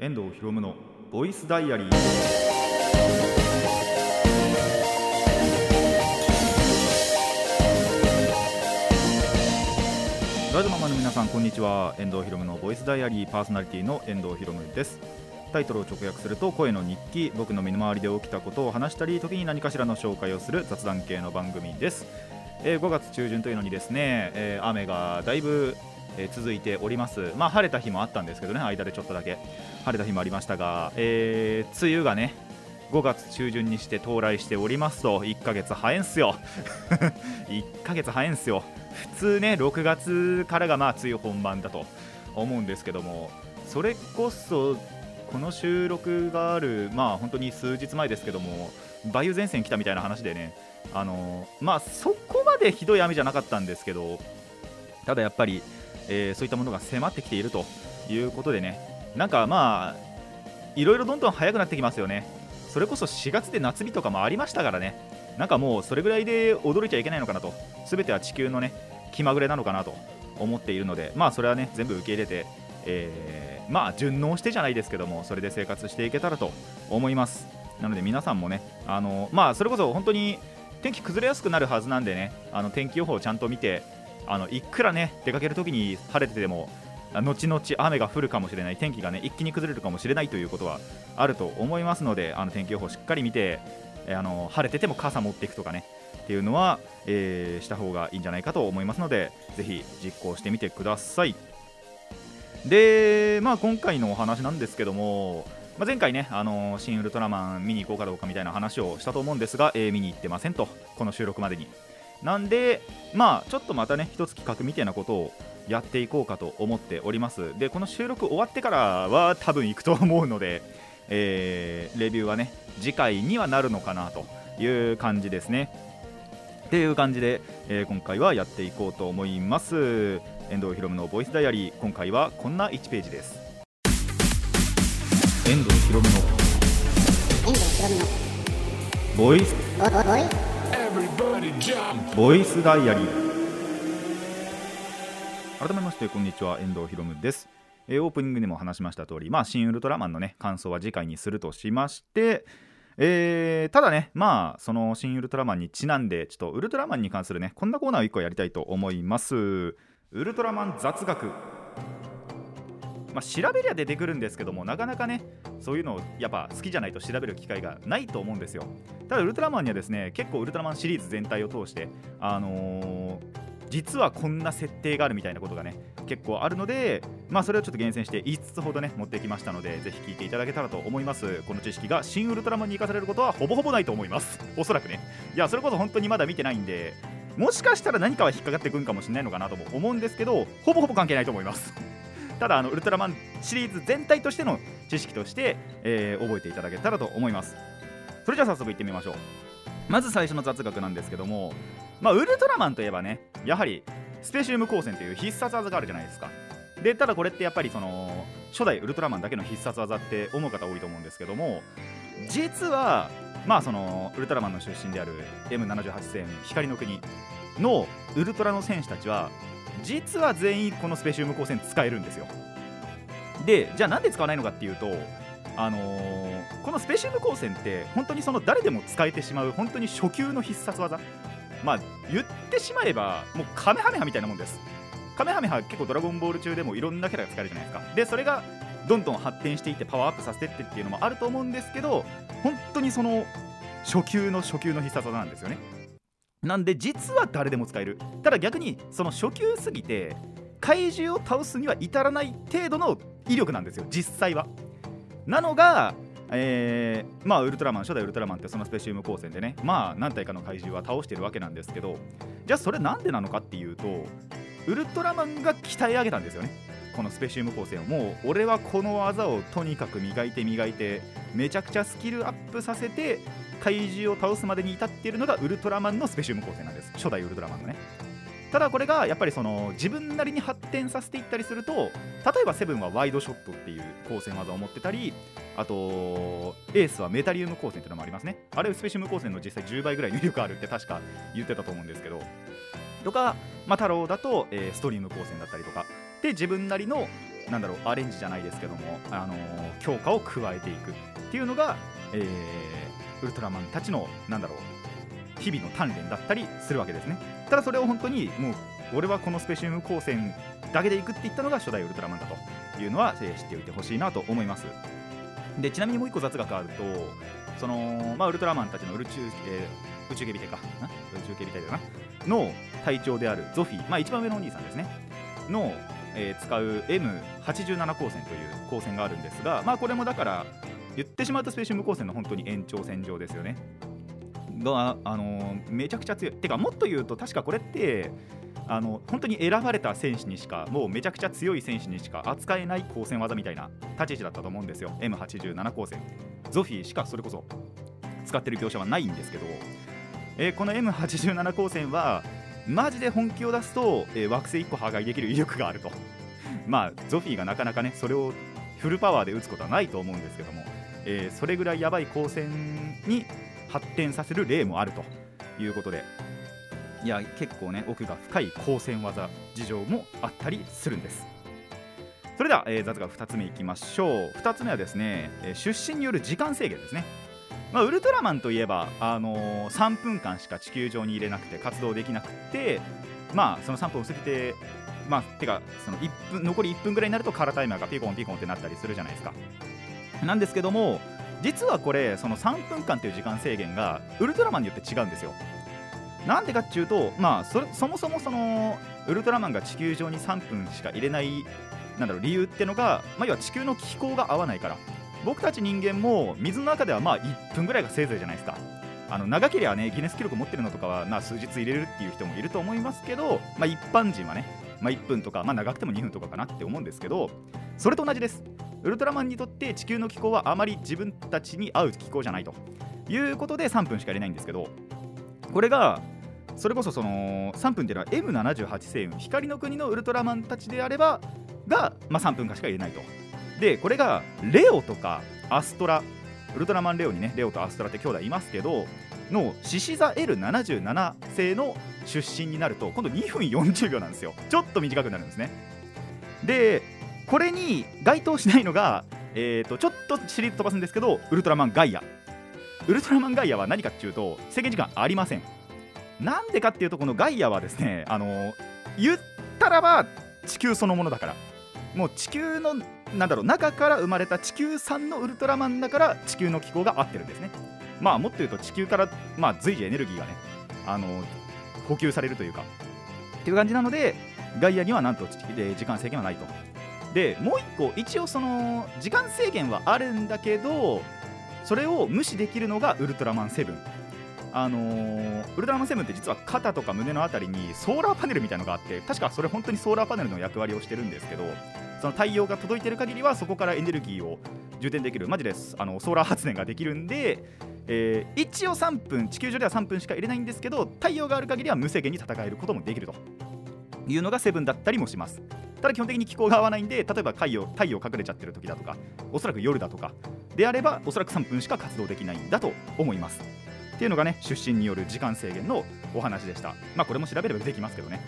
遠藤博夢のボイスダイアリー。ラジオママの皆さんこんにちは。遠藤博夢のボイスダイアリーパーソナリティの遠藤博夢です。タイトルを直訳すると声の日記僕の身の回りで起きたことを話したり時に何かしらの紹介をする雑談系の番組です、えー5月中旬というのにですね、えー雨がだいぶえ続いております、まあ、晴れた日もあったんですけどね、間でちょっとだけ。晴れた日もありましたが、えー梅雨がね、5月中旬にして到来しておりますと、1ヶ月早いんすよ、1ヶ月早いんすよ、普通ね、6月からがまあ梅雨本番だと思うんですけども、それこそ、この収録がある、まあ本当に数日前ですけども、梅雨前線来たみたいな話でね、あのまあそこまでひどい雨じゃなかったんですけど、ただやっぱり、えーそういったものが迫ってきているということでね、なんかまあ、いろいろどんどん早くなってきますよね、それこそ4月で夏日とかもありましたからね、なんかもうそれぐらいで驚いちゃいけないのかなと、すべては地球のね気まぐれなのかなと。思っているので、まあそれはね全部受け入れて、えーまあ順応してじゃないですけども、それで生活していけたらと思います。なので皆さんもね、あのまあそれこそ本当に天気崩れやすくなるはずなんでね、あの天気予報をちゃんと見て、あのいくらね出かけるときに晴れてても後々雨が降るかもしれない天気がね一気に崩れるかもしれないということはあると思いますのであの天気予報しっかり見てあの晴れてても傘持っていくとかねっていうのは、えーした方がいいんじゃないかと思いますのでぜひ実行してみてくださいでまあ今回のお話なんですけどもまあ、前回ね、あの新ウルトラマン見に行こうかどうかみたいな話をしたと思うんですが、えー見に行ってませんと、この収録までに。なんで、まあ、ちょっとまたね、一つ企画みたいなことをやっていこうかと思っております。で、この収録終わってからは多分行くと思うので、えーレビューはね、次回にはなるのかなという感じですね。っていう感じで、えー今回はやっていこうと思います。遠藤ひろむのボイスダイアリー、今回はこんな1ページです。遠藤ひろむの遠藤ひろむのボイスボイスダイアリー。改めましてこんにちは。遠藤ひろむです、えーオープニングでも話しました通りまあ新ウルトラマンのね感想は次回にするとしましてえーただねまあその新ウルトラマンにちなんでちょっとウルトラマンに関するねこんなコーナーを1個やりたいと思います。ウルトラマン雑学。まあ、調べりゃ出てくるんですけどもなかなかねそういうのをやっぱ好きじゃないと調べる機会がないと思うんですよ。ただウルトラマンにはですね結構ウルトラマンシリーズ全体を通してあのー実はこんな設定があるみたいなことがね結構あるのでまあそれをちょっと厳選して5つほどね持ってきましたのでぜひ聞いていただけたらと思います。この知識が新ウルトラマンに生かされることはほぼほぼないと思います。おそらくね。いやそれこそ本当にまだ見てないんでもしかしたら何かは引っかかってくるかもしれないのかなとも思うんですけどほぼほぼ関係ないと思います。ただあのウルトラマンシリーズ全体としての知識として、えー覚えていただけたらと思います。それじゃあ早速いってみましょう。まず最初の雑学なんですけども、まあ、ウルトラマンといえばねやはりスペシウム光線という必殺技があるじゃないですか。でただこれってやっぱりその初代ウルトラマンだけの必殺技って思う方多いと思うんですけども実はまあそのウルトラマンの出身である M78 星光の国のウルトラの戦士たちは実は全員このスペシウム光線使えるんですよ。でじゃあなんで使わないのかっていうとあのーこのスペシウム光線って本当にその誰でも使えてしまう本当に初級の必殺技。まあ言ってしまえばもうカメハメハみたいなもんです。カメハメハ結構ドラゴンボール中でもいろんなキャラが使えるじゃないですか。でそれがどんどん発展していってパワーアップさせてってっていうのもあると思うんですけど本当にその初級の初級の必殺技なんですよね。なんで実は誰でも使える。ただ逆にその初級すぎて怪獣を倒すには至らない程度の威力なんですよ。実際は。なのがえーまあウルトラマン初代ウルトラマンってそのスペシウム光線でね。まあ何体かの怪獣は倒してるわけなんですけど。じゃあそれなんでなのかっていうとウルトラマンが鍛え上げたんですよね。このスペシウム光線を。もう俺はこの技をとにかく磨いて磨いてめちゃくちゃスキルアップさせて怪獣を倒すまでに至っているのがウルトラマンのスペシウム光線なんです。初代ウルトラマンのね。ただこれがやっぱりその自分なりに発展させていったりすると例えばセブンはワイドショットっていう光線技を持ってたりあとエースはメタリウム光線っていうのもありますね。あれスペシウム光線の実際10倍ぐらいの威力あるって確か言ってたと思うんですけど。とか、まあ、太郎だと、えーストリーム光線だったりとか。で自分なりのなんだろうアレンジじゃないですけども、あのー強化を加えていくっていうのが、えーウルトラマンたちのなんだろう日々の鍛錬だったりするわけですね。ただそれを本当にもう俺はこのスペシウム光線だけでいくって言ったのが初代ウルトラマンだというのは、えー知っておいてほしいなと思います。でちなみにもう一個雑学あるとその、まあ、ウルトラマンたちの宇宙,、えー宇宙警備隊か宇宙警備隊だな。の隊長であるゾフィー、まあ、一番上のお兄さんですね。の、えー使う M87 光線という光線があるんですが、まあ、これもだから言ってしまうとスペーシウム光線の本当に延長線上ですよね。が、あのめちゃくちゃ強い。てかもっと言うと確かこれってあの本当に選ばれた選手にしかもうめちゃくちゃ強い選手にしか扱えない光線技みたいな立ち位置だったと思うんですよ。M87 光線。ゾフィーしかそれこそ使ってる業者はないんですけど、えーこの M87 光線はマジで本気を出すと、えー惑星1個破壊できる威力があると。まあゾフィーがなかなかねそれをフルパワーで打つことはないと思うんですけども、えーそれぐらいやばい光線に発展させる例もあるということでいや結構ね奥が深い光線技事情もあったりするんです。それでは、えー雑学2つ目いきましょう。2つ目はですね、えー出身による時間制限ですね。まあ、ウルトラマンといえば、あのー3分間しか地球上に入れなくて活動できなくてまあその3分を過ぎてまあてかその1分残り1分ぐらいになるとカラータイマーがピコンピコンってなったりするじゃないですか。なんですけども実はこれその3分間という時間制限がウルトラマンによって違うんですよ。なんでかっていうとまあそもそもそのウルトラマンが地球上に3分しか入れないなんだろう理由ってのが、まあ、要は地球の気候が合わないから。僕たち人間も水の中ではまあ1分ぐらいがせいぜいじゃないですか。あの長ければねギネス記録持ってるのとかは、まあ、数日入れるっていう人もいると思いますけど、まあ、一般人はね、まあ、1分とか、まあ、長くても2分とかかなって思うんですけどそれと同じです。ウルトラマンにとって地球の気候はあまり自分たちに合う気候じゃないと。いうことで3分しか入れないんですけどこれがそれこそその3分っていうのは M78 星雲光の国のウルトラマンたちであればが、まあ、3分間しか入れないと。でこれがレオとかアストラウルトラマンレオにねレオとアストラって兄弟いますけどの獅子座 L77 星の出身になると今度2分40秒なんですよ。ちょっと短くなるんですね。でこれに該当しないのが、えー、とちょっとシリーズ飛ばすんですけどウルトラマンガイア。ウルトラマンガイアは何かっていうと制限時間ありません。なんでかっていうとこのガイアはですねあの言ったらば地球そのものだから。もう地球のなんだろう中から生まれた地球産のウルトラマンだから地球の気候が合ってるんですね。まあもっと言うと地球から、まあ、随時エネルギーがねあの補給されるというか。っていう感じなのでガイアにはなんと時間制限はないと。でもう一個一応その時間制限はあるんだけどそれを無視できるのがウルトラマンセブン。あのーウルトラマンセブンって実は肩とか胸のあたりにソーラーパネルみたいのがあって確かそれ本当にソーラーパネルの役割をしてるんですけどその太陽が届いてる限りはそこからエネルギーを充填できる。マジです。あのソーラー発電ができるんで、えー一応3分地球上では3分しか入れないんですけど太陽がある限りは無制限に戦えることもできるというのがセブンだったりもします。ただ基本的に気候が合わないんで例えば太陽太陽隠れちゃってる時だとかおそらく夜だとかであればおそらく3分しか活動できないんだと思います。っていうのがね出身による時間制限のお話でした。まあこれも調べれば出てきますけどね。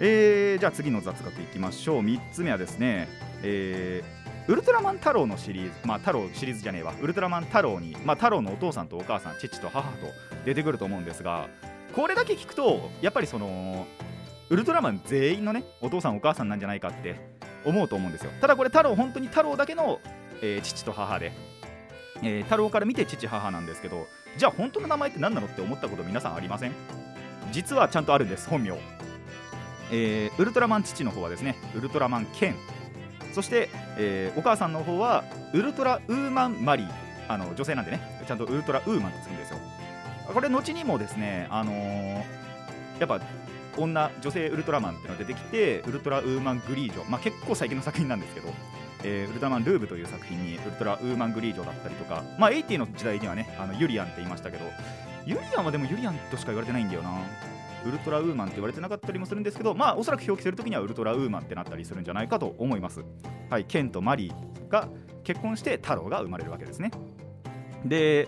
えー、じゃあ次の雑学いきましょう。3つ目はですねえーウルトラマン太郎のシリーズ、まあ太郎シリーズじゃねえわ、ウルトラマン太郎に、まあ太郎のお父さんとお母さん、父と母と出てくると思うんですが、これだけ聞くと、やっぱりその、ウルトラマン全員のね、お父さんお母さんなんじゃないかって思うと思うんですよ。ただこれ太郎、本当に太郎だけの、えー父と母で、えー太郎から見て父母なんですけど、じゃあ本当の名前って何なのって思ったこと皆さんありません？実はちゃんとあるんです、本名。えーウルトラマン父の方はですね、ウルトラマンケン。そして、えーお母さんの方はウルトラウーマンマリーあの女性なんでねちゃんとウルトラウーマンってつくんですよこれ後にもですねあのーやっぱ女女性ウルトラマンっていうのが出てきてウルトラウーマングリージョまあ結構最近の作品なんですけど、えーウルトラマンルーブという作品にウルトラウーマングリージョだったりとかまあ80の時代にはねあのユリアンって言いましたけどユリアンはでもユリアンとしか言われてないんだよな。ウルトラウーマンって言われてなかったりもするんですけどまあおそらく表記するときにはウルトラウーマンってなったりするんじゃないかと思います。はいケンとマリーが結婚して太郎が生まれるわけですね。で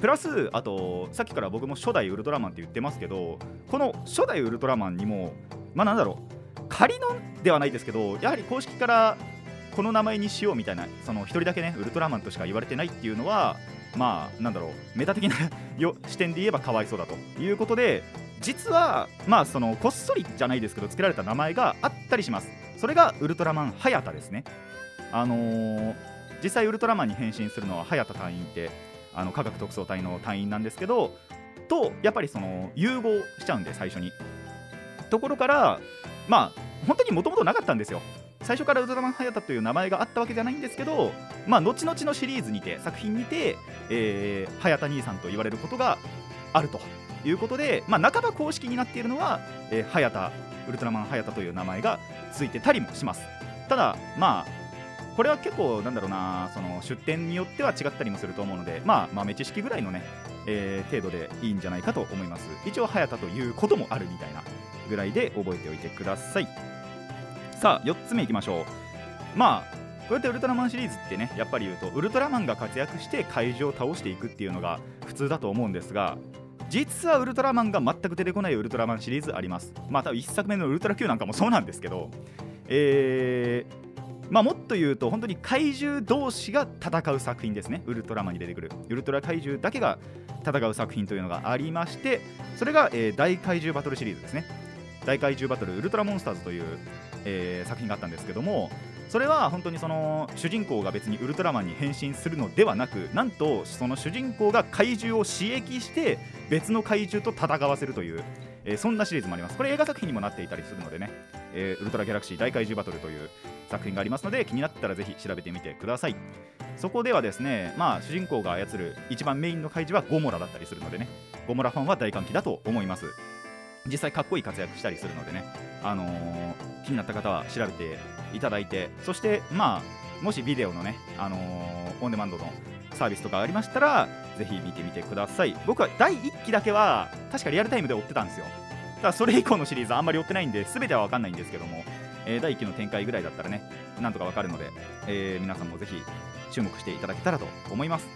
プラスあとさっきから僕も初代ウルトラマンって言ってますけどこの初代ウルトラマンにもまあなんだろう仮のではないですけどやはり公式からこの名前にしようみたいなその1人だけねウルトラマンとしか言われてないっていうのはまあなんだろうメタ的な視点で言えばかわいそうだということで実はまあそのこっそりじゃないですけど付けられた名前があったりします。それがウルトラマンハヤタですね。あのー実際ウルトラマンに変身するのはハヤタ隊員ってあの科学特捜隊の隊員なんですけどとやっぱりその融合しちゃうんで最初に。ところからまあ本当にもともとなかったんですよ。最初からウルトラマンハヤタという名前があったわけじゃないんですけどまあ後々のシリーズにて作品にて、えー、ハヤタ兄さんと言われることがあると。いうことで、まあ、半ば公式になっているのは、えー、ハヤタウルトラマンハヤタという名前がついてたりもします。ただまあこれは結構なんだろうなその出典によっては違ったりもすると思うのでまあ豆知識ぐらいのね、えー程度でいいんじゃないかと思います。一応早田ということもあるみたいなぐらいで覚えておいてください。さあ4つ目いきましょう。まあこうやってウルトラマンシリーズってねやっぱり言うとウルトラマンが活躍して怪獣を倒していくっていうのが普通だと思うんですが実はウルトラマンが全く出てこないウルトラマンシリーズあります。まあ多分1作目のウルトラ Q なんかもそうなんですけどえーまあ、もっと言うと本当に怪獣同士が戦う作品ですね。ウルトラマンに出てくる。ウルトラ怪獣だけが戦う作品というのがありましてそれが、えー大怪獣バトルシリーズですね。大怪獣バトルウルトラモンスターズという、えー作品があったんですけどもそれは本当にその主人公が別にウルトラマンに変身するのではなくなんとその主人公が怪獣を刺激して別の怪獣と戦わせるという、えーそんなシリーズもあります。これ映画作品にもなっていたりするのでね、えーウルトラギャラクシー大怪獣バトルという作品がありますので気になったらぜひ調べてみてください。そこではですねまあ主人公が操る一番メインの怪獣はゴモラだったりするのでねゴモラファンは大歓喜だと思います。実際かっこいい活躍したりするのでね、あのー気になった方は調べていただいて。そしてまあもしビデオのね、あのーオンデマンドのサービスとかありましたらぜひ見てみてください。僕は第1期だけは確かリアルタイムで追ってたんですよ。ただそれ以降のシリーズあんまり追ってないんで全ては分かんないんですけども、えー第1期の展開ぐらいだったらねなんとか分かるので、え皆さんもぜひ注目していただけたらと思います。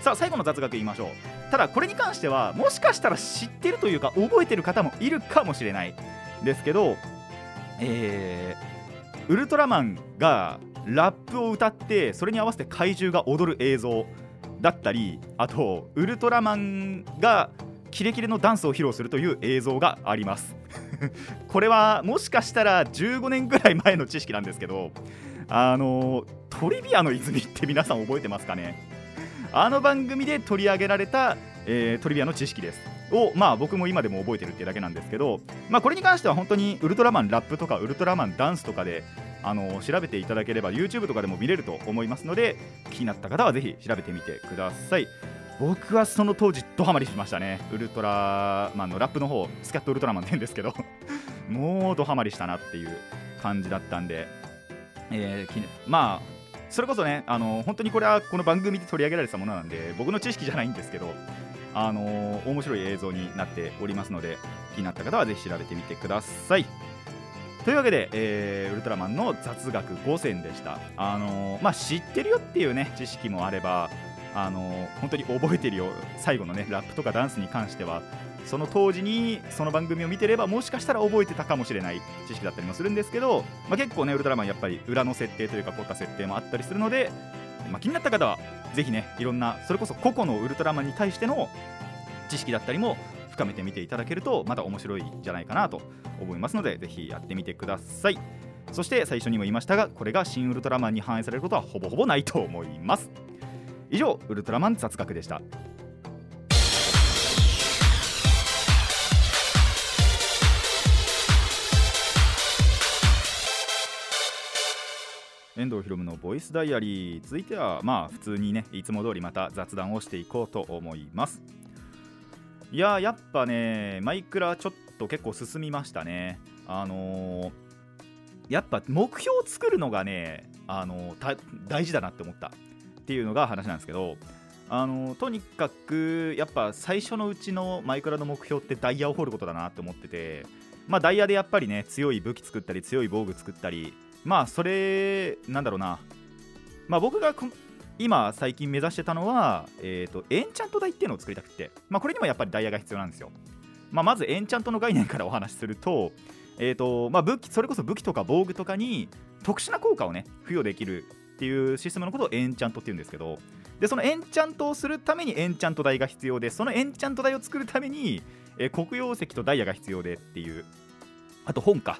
さあ最後の雑学言いましょう。ただこれに関してはもしかしたら知ってるというか覚えてる方もいるかもしれないですけどえーウルトラマンがラップを歌ってそれに合わせて怪獣が踊る映像だったりあとウルトラマンがキレキレのダンスを披露するという映像があります。これはもしかしたら15年ぐらい前の知識なんですけどあのトリビアの泉って皆さん覚えてますかね？あの番組で取り上げられた、えートリビアの知識です。をまあ僕も今でも覚えてるってだけなんですけどまあこれに関しては本当にウルトラマンラップとかウルトラマンダンスとかであの調べていただければ YouTube とかでも見れると思いますので気になった方はぜひ調べてみてください。僕はその当時ドハマりしましたね。ウルトラマンのラップの方スキャットウルトラマンって言うんですけど。もうドハマりしたなっていう感じだったんで、えーきまあそれこそねあの本当にこれはこの番組で取り上げられたものなんで僕の知識じゃないんですけどあの面白い映像になっておりますので気になった方はぜひ調べてみてください。というわけで、えーウルトラマンの雑学5選でした。あのまあ知ってるよっていうね知識もあればあの本当に覚えてるよ。最後のねラップとかダンスに関してはその当時にその番組を見てればもしかしたら覚えてたかもしれない知識だったりもするんですけど、まあ、結構ねウルトラマンやっぱり裏の設定というか凝った設定もあったりするので、まあ、気になった方はぜひねいろんなそれこそ個々のウルトラマンに対しての知識だったりも深めてみていただけるとまた面白いんじゃないかなと思いますのでぜひやってみてください。そして最初にも言いましたがこれが新ウルトラマンに反映されることはほぼほぼないと思います。以上ウルトラマン雑学でした。遠藤ひろむのボイスダイアリー続いてはまあ普通にねいつも通りまた雑談をしていこうと思います。いややっぱねマイクラちょっと結構進みましたね。あのーやっぱ目標を作るのがね、あのー大事だなって思った。っていうのが話なんですけどあのとにかくやっぱ最初のうちのマイクラの目標ってダイヤを掘ることだなって思っててまあダイヤでやっぱりね強い武器作ったり強い防具作ったりまあそれなんだろうな。まあ僕が今最近目指してたのは、えー、とエンチャント台っていうのを作りたくて、まあ、これにもやっぱりダイヤが必要なんですよ、まあ、まずエンチャントの概念からお話しすると,、えーとまあ、武器それこそ武器とか防具とかに特殊な効果をね付与できるっていうシステムのことをエンチャントっていうんですけどでそのエンチャントをするためにエンチャント台が必要でそのエンチャント台を作るために、えー黒曜石とダイヤが必要でっていうあと本か。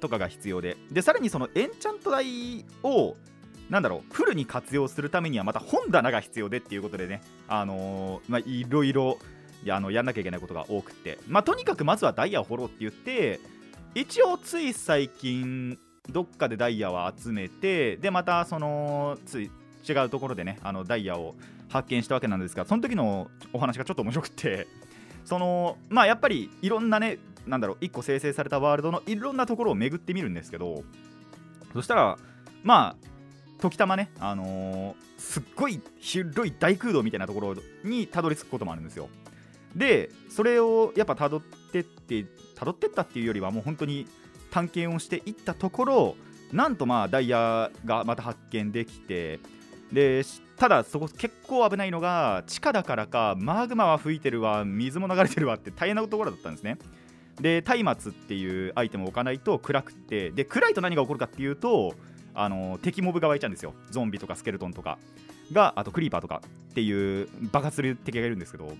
とかが必要で。でさらにそのエンチャント台をなんだろうフルに活用するためにはまた本棚が必要でっていうことでね。あのーまあいろいろやあのやんなきゃいけないことが多くて。まあとにかくまずはダイヤを掘ろうって言って一応つい最近どっかでダイヤを集めてでまたそのつい違うところでねあのダイヤを発見したわけなんですがその時のお話がちょっと面白くて。そのまあやっぱりいろんなねなんだろう1個生成されたワールドのいろんなところを巡ってみるんですけどそしたらまあ時たまね、あのーすっごい広い大空洞みたいなところにたどり着くこともあるんですよ。でそれをやっぱ辿ってって辿ってったっていうよりはもう本当に探検をしていったところなんとまあダイヤがまた発見できてでただそこ結構危ないのが地下だからかマグマは吹いてるわ水も流れてるわって大変なところだったんですね。で松明っていうアイテムを置かないと暗くてで暗いと何が起こるかっていうとあの敵モブが湧いちゃうんですよ。ゾンビとかスケルトンとか。があとクリーパーとかっていう爆発する敵がいるんですけど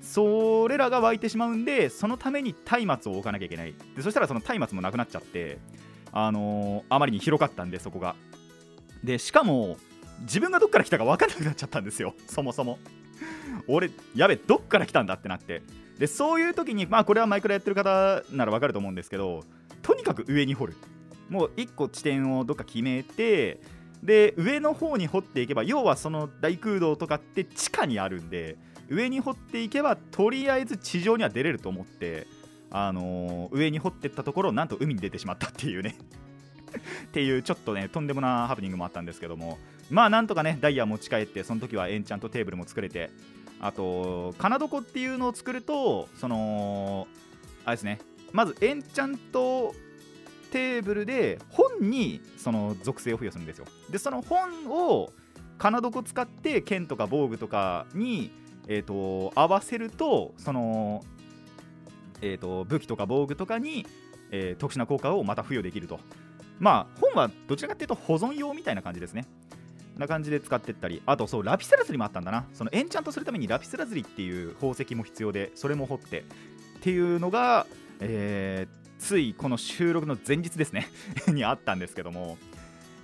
それらが湧いてしまうんでそのために松明を置かなきゃいけない。でそしたらその松明もなくなっちゃってあのーあまりに広かったんでそこが。でしかも自分がどっから来たか分かんなくなっちゃったんですよ。そもそも。俺やべどっから来たんだってなって。でそういう時にまあこれはマイクラやってる方なら分かると思うんですけどとにかく上に掘る。もう1個地点をどっか決めてで上の方に掘っていけば要はその大空洞とかって地下にあるんで上に掘っていけばとりあえず地上には出れると思って、あのー上に掘ってったところなんと海に出てしまったっていうね。っていうちょっとねとんでもなハプニングもあったんですけども。まあなんとかねダイヤ持ち帰ってその時はエンチャントテーブルも作れてあと金床っていうのを作るとそのあれですねまずエンチャントテーブルで本にその属性を付与するんですよ。でその本を金床使って剣とか防具とかに、えー、と合わせるとその、えー、と武器とか防具とかに、えー特殊な効果をまた付与できると。まあ本はどちらかっていうと保存用みたいな感じですね。な感じで使ってったりあとそうラピスラズリもあったんだなそのエンチャントするためにラピスラズリっていう宝石も必要でそれも掘ってっていうのが、えーついこの収録の前日ですねにあったんですけども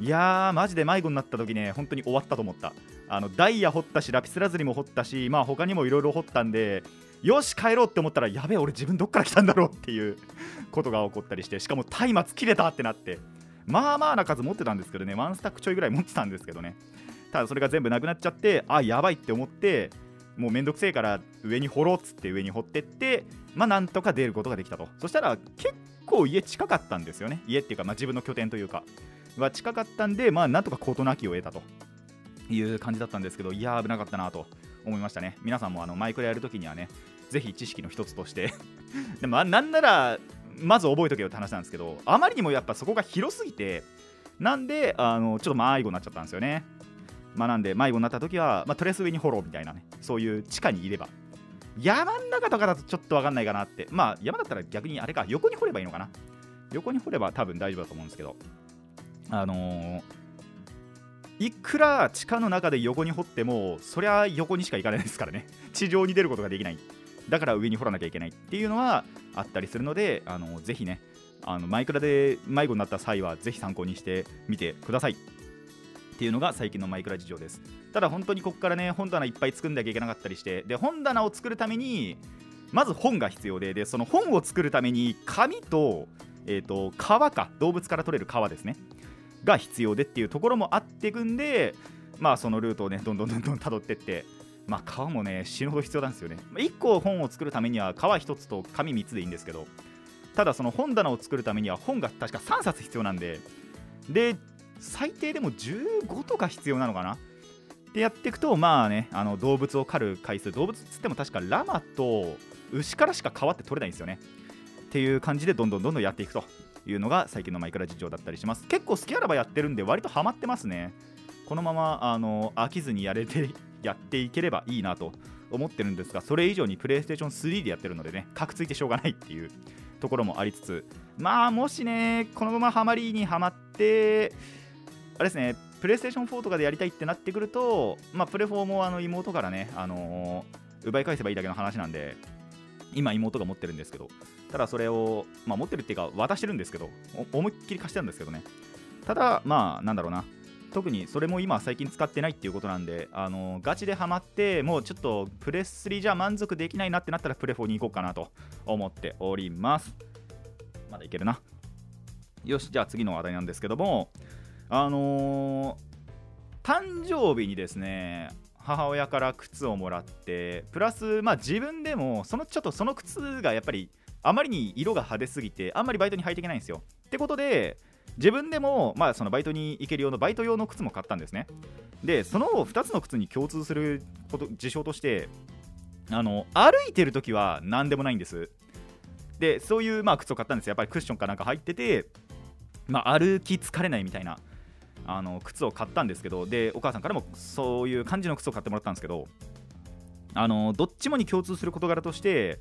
いやーマジで迷子になった時ね本当に終わったと思ったあのダイヤ掘ったしラピスラズリも掘ったしまあ他にもいろいろ掘ったんでよし帰ろうって思ったらやべえ俺自分どっから来たんだろうっていうことが起こったりしてしかも松明切れたってなってまあまあな数持ってたんですけどねワンスタックちょいぐらい持ってたんですけどね。ただそれが全部なくなっちゃってあやばいって思ってもうめんどくせえから上に掘ろうっつって上に掘ってってまあなんとか出ることができたと。そしたら結構家近かったんですよね。家っていうか、まあ、自分の拠点というか。は近かったんでまあなんとか事なきを得たと。いう感じだったんですけどいやー危なかったなと。思いましたね。皆さんもあのマイクラやるときにはねぜひ知識の一つとして。でもなんならまず覚えとけよって話なんですけどあまりにもやっぱそこが広すぎてなんであのちょっと迷子になっちゃったんですよね。まあなんで迷子になった時は、まあ、とりあえず上に掘ろうみたいなねそういう地下にいれば。山ん中とかだとちょっと分かんないかなって。まあ山だったら逆にあれか横に掘ればいいのかな。横に掘れば多分大丈夫だと思うんですけど。あのーいくら地下の中で横に掘ってもそりゃ横にしか行かないですからね。地上に出ることができない。だから上に掘らなきゃいけないっていうのはあったりするのであのぜひねあのマイクラで迷子になった際はぜひ参考にしてみてくださいっていうのが最近のマイクラ事情です。ただ本当にここからね本棚いっぱい作んなきゃいけなかったりしてで本棚を作るためにまず本が必要ででその本を作るために紙と,、えー、と皮か動物から取れる皮ですねが必要でっていうところもあってくんでまあそのルートをねどんどんどんどん辿ってってまあ皮もね死ぬほど必要なんですよね。まあ1個本を作るためには皮1つと紙3つでいいんですけどただその本棚を作るためには本が確か3冊必要なんでで最低でも15とか必要なのかな？ってやっていくとまあねあの動物を狩る回数動物っつっても確かラマと牛からしか皮って取れないんですよね。っていう感じでどんどんどんどんやっていくというのが最近のマイクラ事情だったりします。結構好きあらばやってるんで割とハマってますね。このままあの飽きずにやれてやっていければいいなと思ってるんですがそれ以上にプレイステーション3でやってるのでねカクついてしょうがないっていうところもありつつまあもしねこのままハマりにはまってあれですねプレイステーション4とかでやりたいってなってくるとまあプレ4もあの妹からねあのー奪い返せばいいだけの話なんで今妹が持ってるんですけどただそれを、まあ、持ってるっていうか渡してるんですけど思いっきり貸してるんですけどね。ただまあなんだろうな。特にそれも今最近使ってないっていうことなんであのガチでハマってもうちょっとプレス3じゃ満足できないなってなったらプレ4に行こうかなと思っております。まだいけるな。よしじゃあ次の話題なんですけどもあのー誕生日にですね母親から靴をもらってプラスまあ自分でもそのちょっとその靴がやっぱりあまりに色が派手すぎてあんまりバイトに履いていけないんですよ。ってことで自分でもまあそのバイトに行ける用のバイト用の靴も買ったんですね。でその2つの靴に共通すること事象としてあの歩いてる時は何でもないんです。でそういうまあ靴を買ったんです。やっぱりクッションかなんか入っててまあ歩き疲れないみたいなあの靴を買ったんですけどでお母さんからもそういう感じの靴を買ってもらったんですけどあのどっちもに共通する事柄として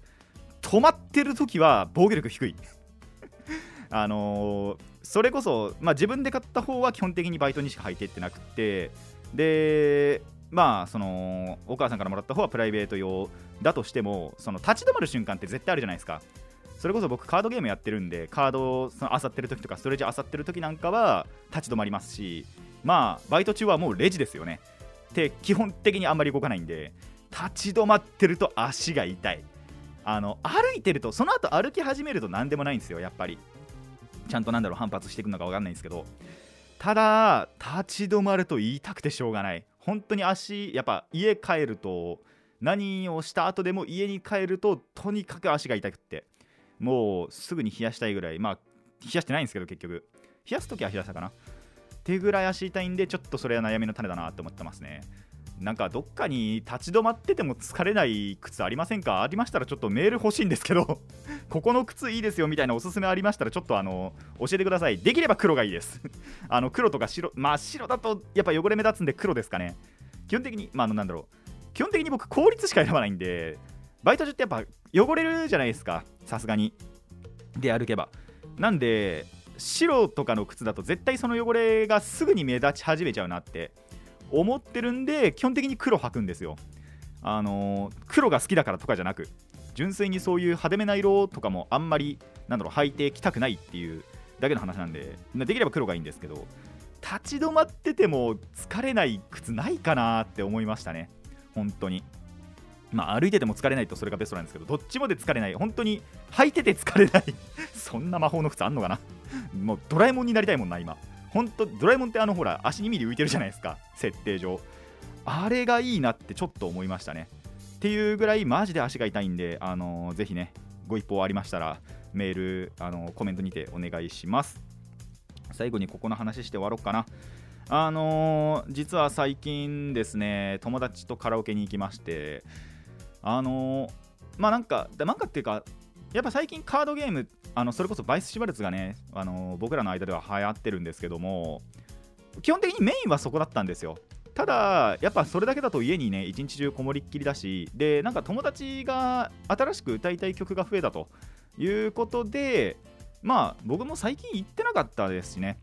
止まってる時は防御力低い。あのそれこそ、まあ、自分で買った方は基本的にバイトにしか履いてってなくてでまあそのお母さんからもらった方はプライベート用だとしてもその立ち止まる瞬間って絶対あるじゃないですか。それこそ僕カードゲームやってるんでカードをその漁ってる時とかストレージ漁ってる時なんかは立ち止まりますしまあバイト中はもうレジですよね。って基本的にあんまり動かないんで立ち止まってると足が痛い。あの歩いてるとその後歩き始めると何でもないんですよやっぱり。ちゃんとなんだろう反発していくのか分かんないんですけどただ立ち止まると言いたくてしょうがない。本当に足やっぱ家帰ると何をした後でも家に帰るととにかく足が痛くってもうすぐに冷やしたいぐらい。まあ冷やしてないんですけど結局。冷やす時は冷やしたかな。ってぐらい足痛いんでちょっとそれは悩みの種だなって思ってますね。なんかどっかに立ち止まってても疲れない靴ありませんか？ありましたらちょっとメール欲しいんですけど ここの靴いいですよみたいなおすすめありましたらちょっとあの教えてください。できれば黒がいいです。あの黒とか白まあ白だとやっぱ汚れ目立つんで黒ですかね。基本的にまああのなんだろう。基本的に僕効率しか選ばないんでバイト中ってやっぱ汚れるじゃないですか。さすがに。で歩けば。なんで白とかの靴だと絶対その汚れがすぐに目立ち始めちゃうなって。思ってるんで基本的に黒履くんですよ。あのー黒が好きだからとかじゃなく純粋にそういう派手めな色とかもあんまりなんだろう履いてきたくないっていうだけの話なんでできれば黒がいいんですけど立ち止まってても疲れない靴ないかなって思いましたね。本当に。まあ歩いてても疲れないとそれがベストなんですけどどっちもで疲れない。本当に履いてて疲れない。そんな魔法の靴あんのかな。もうドラえもんになりたいもんな今。本当ドラえもんってあのほら足2ミリ浮いてるじゃないですか。設定上。あれがいいなってちょっと思いましたね。っていうぐらいマジで足が痛いんで、あのーぜひねご一報ありましたらメール、あのーコメントにてお願いします。最後にここの話して終わろうかな。あのー実は最近ですね友達とカラオケに行きましてあのまあなんかなんかっていうかやっぱ最近カードゲームあのそれこそバイス・シバルツがね、あの僕らの間では流行ってるんですけども基本的にメインはそこだったんですよ。ただやっぱそれだけだと家にね一日中こもりっきりだしでなんか友達が新しく歌いたい曲が増えたということでまあ僕も最近行ってなかったですしね。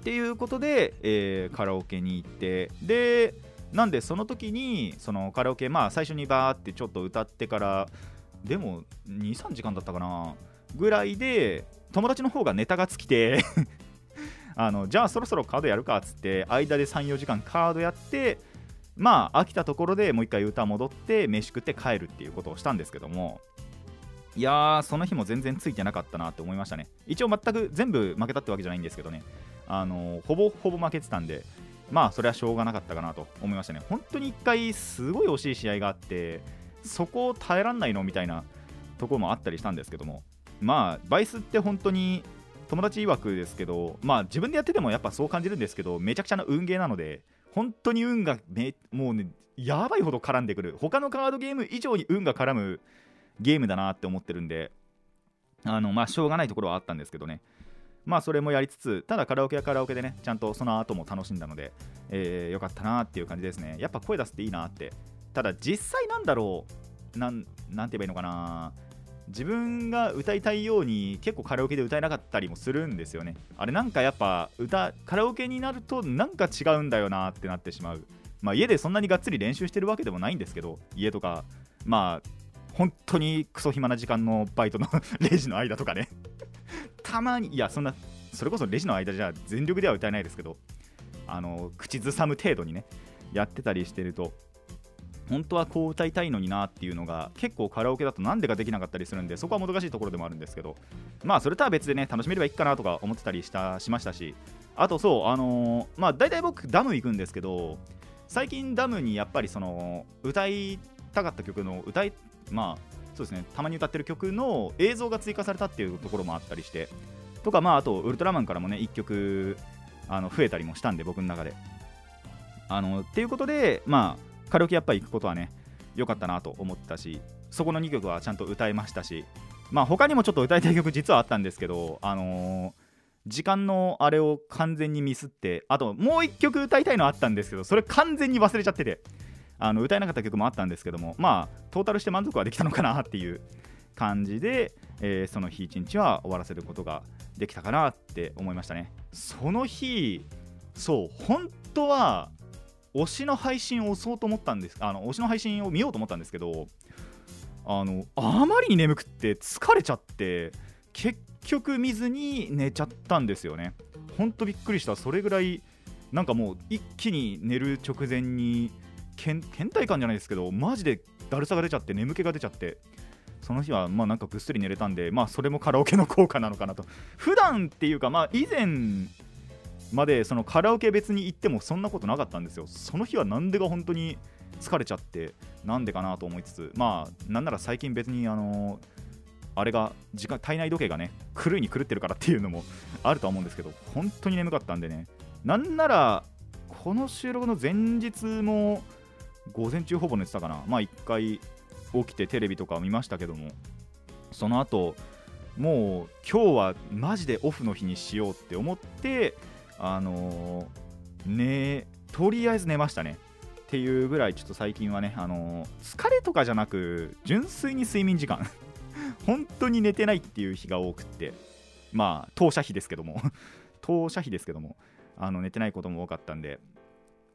っていうことで、えーカラオケに行ってでなんでその時にそのカラオケまあ最初にバーってちょっと歌ってからでも23時間だったかな。ぐらいで友達の方がネタが尽きて あのじゃあそろそろカードやるかっつって間で34時間カードやってまあ飽きたところでもう一回歌戻って飯食って帰るっていうことをしたんですけどもいやーその日も全然ついてなかったなって思いましたね。一応全く全部負けたってわけじゃないんですけどね。あのほぼほぼ負けてたんでまあそれはしょうがなかったかなと思いましたね。本当に一回すごい惜しい試合があってそこを耐えらんないのみたいなところもあったりしたんですけども。まあバイスって本当に友達曰くですけどまあ自分でやっててもやっぱそう感じるんですけどめちゃくちゃな運ゲーなので本当に運がめもうねやばいほど絡んでくる。他のカードゲーム以上に運が絡むゲームだなって思ってるんであのまあしょうがないところはあったんですけどね。まあそれもやりつつただカラオケはカラオケでねちゃんとその後も楽しんだので、えーよかったなっていう感じですね。やっぱ声出すっていいなってただ実際なんだろう。なんて言えばいいのかな。自分が歌いたいように結構カラオケで歌えなかったりもするんですよね。あれなんかやっぱ歌カラオケになるとなんか違うんだよなってなってしまう。まあ家でそんなにがっつり練習してるわけでもないんですけど家とか。まあ本当にクソ暇な時間のバイトの レジの間とかね。たまにいやそんなそれこそレジの間じゃ全力では歌えないですけどあの口ずさむ程度にねやってたりしてると本当はこう歌いたいのになっていうのが結構カラオケだとなんでかできなかったりするんでそこはもどかしいところでもあるんですけどまあそれとは別でね楽しめればいいかなとか思ってたりしたしましたしあとそうあのーまあ大体僕ダム行くんですけど最近ダムにやっぱりその歌いたかった曲の歌いまあそうですねたまに歌ってる曲の映像が追加されたっていうところもあったりしてとかまああとウルトラマンからもね1曲あの増えたりもしたんで僕の中で。あのっていうことでまあカラオケやっぱり行くことはね良かったなと思ったしそこの2曲はちゃんと歌えましたしまあ他にもちょっと歌いたい曲実はあったんですけどあのー時間のあれを完全にミスってあともう1曲歌いたいのあったんですけどそれ完全に忘れちゃっててあの歌えなかった曲もあったんですけどもまあトータルして満足はできたのかなっていう感じで、えーその日一日は終わらせることができたかなって思いましたね。その日そう本当は推しの配信を押そうと思ったんですあの推しの配信を見ようと思ったんですけどあのあまりに眠くって疲れちゃって結局見ずに寝ちゃったんですよね。ほんとびっくりした。それぐらいなんかもう一気に寝る直前にけん倦怠感じゃないですけどマジでだるさが出ちゃって眠気が出ちゃってその日はまあなんかぐっすり寝れたんでまあそれもカラオケの効果なのかなと。普段っていうかまあ以前までそのカラオケ別に行ってもそんなことなかったんですよ。その日はなんでか本当に疲れちゃってなんでかなと思いつつまあなんなら最近別にあのあれが時間体内時計がね狂いに狂ってるからっていうのも あると思うんですけど本当に眠かったんでね。なんならこの収録の前日も午前中ほぼ寝てたかな。まあ1回起きてテレビとか見ましたけどもその後もう今日はマジでオフの日にしようって思ってあのーねとりあえず寝ましたね。っていうぐらいちょっと最近はね、あのー疲れとかじゃなく純粋に睡眠時間。本当に寝てないっていう日が多くって。まあ当社費ですけども。当社費ですけども。あの寝てないことも多かったんで。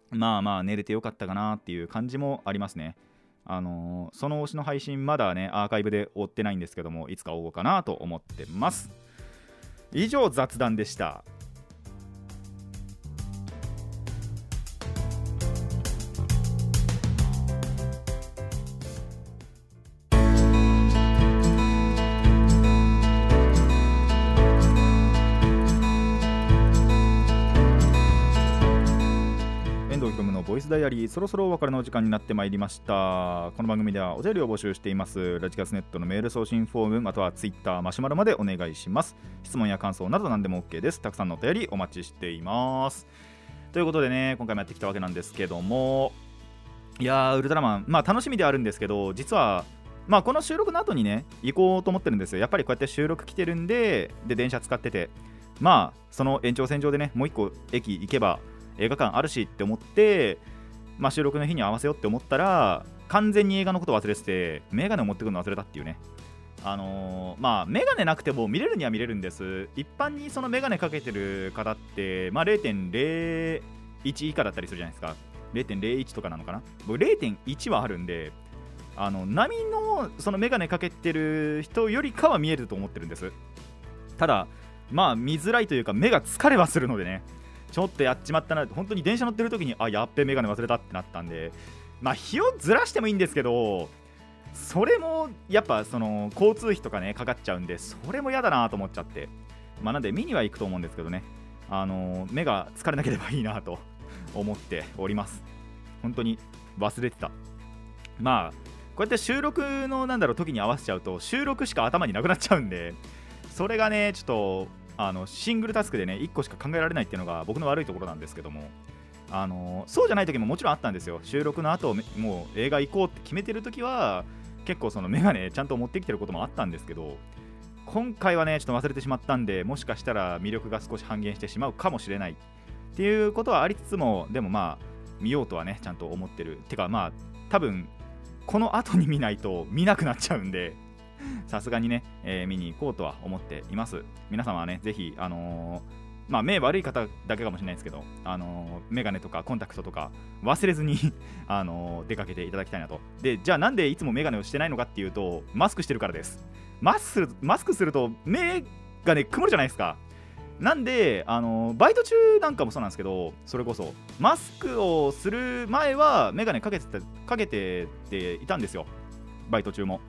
まあまあ寝れてよかったかなっていう感じもありますね。あのーその推しの配信まだねアーカイブで追ってないんですけどもいつか追おうかなと思ってます。以上雑談でした。ダイアリーそろそろお別れのお時間になってまいりました。この番組ではお便りを募集しています。ラジカスネットのメール送信フォームまたはツイッターマシュマロまでお願いします。質問や感想など何でも OK です。たくさんのお便りお待ちしています。ということでね今回もやってきたわけなんですけども。いやーウルトラマン。まあ楽しみではあるんですけど実はまあこの収録の後にね行こうと思ってるんですよ。やっぱりこうやって収録来てるんでで電車使ってて。まあその延長線上でねもう一個駅行けば映画館あるしって思って、まあ、収録の日に合わせようって思ったら完全に映画のこと忘れててメガネを持ってくるの忘れたっていうね。あのーまあメガネなくても見れるには見れるんです。一般にそのメガネかけてる方って、まあ、0.01以下だったりするじゃないですか。0.01とかなのかな。僕0.1はあるんであの波のそのメガネかけてる人よりかは見えると思ってるんです。ただまあ見づらいというか目が疲れはするのでね。ちょっとやっちまったな本当に電車乗ってる時にあやっべメガネ忘れたってなったんでまあ日をずらしてもいいんですけどそれもやっぱその交通費とかねかかっちゃうんでそれも嫌だなと思っちゃって。まあなんで見には行くと思うんですけどね。あの目が疲れなければいいなと思っております。本当に忘れてた。まあこうやって収録のなんだろう時に合わせちゃうと収録しか頭になくなっちゃうんでそれがねちょっとあのシングルタスクでね1個しか考えられないっていうのが僕の悪いところなんですけどもあのそうじゃない時ももちろんあったんですよ。収録の後もう映画行こうって決めてる時は結構そのメガネちゃんと持ってきてることもあったんですけど今回はねちょっと忘れてしまったんでもしかしたら魅力が少し半減してしまうかもしれない。っていうことはありつつもでもまあ見ようとはねちゃんと思ってる。てかまあ多分この後に見ないと見なくなっちゃうんで さすがにね、えー見に行こうとは思っています皆様はねぜひあのーまあ、目悪い方だけかもしれないですけど、あのーメガネとかコンタクトとか忘れずに、あのー出かけていただきたいなと。で、じゃあなんでいつもメガネをしてないのかっていうと、マスクしてるからです。マスクマスクすると目がね、曇るじゃないですか。なんで、あのーバイト中なんかもそうなんですけど、それこそ、マスクをする前はメガネかけてかけてていたんですよ、バイト中も。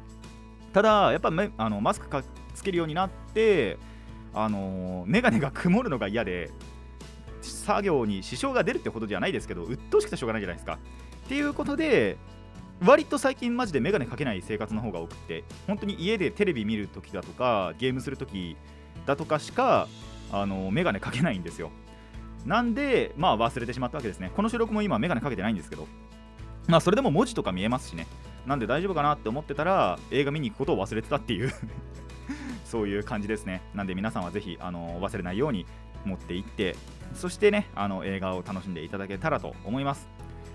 ただ、やっぱめあのマスクかつけるようになって、あのメガネが曇るのが嫌で作業に支障が出るってほどじゃないですけど鬱陶しくてしょうがないじゃないですか。っていうことで割と最近マジでメガネかけない生活の方が多くて本当に家でテレビ見るときだとかゲームするときだとかしかあのメガネかけないんですよ。なんでまあ忘れてしまったわけですね。この収録も今メガネかけてないんですけど。まあそれでも文字とか見えますしね。なんで大丈夫かなって思ってたら映画見に行くことを忘れてたっていう そういう感じですね。なんで皆さんはぜひあの忘れないように持って行って、そしてね、あの映画を楽しんでいただけたらと思います。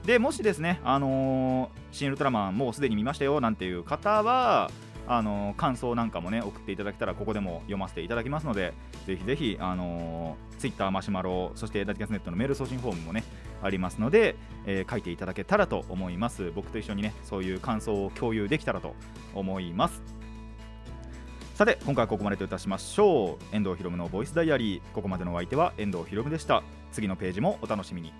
でもしですね、あのー新ウルトラマンもうすでに見ましたよなんていう方は、あのー感想なんかもね送っていただけたらここでも読ませていただきますのでぜひぜひ、あのー、Twitter マシュマロそしてラジキャスネットのメール送信フォームもねありますので、えー書いていただけたらと思います。僕と一緒にねそういう感想を共有できたらと思います。さて今回はここまでといたしましょう。遠藤ひろむのボイスダイアリー。ここまでのお相手は遠藤ひろむでした。次のページもお楽しみに。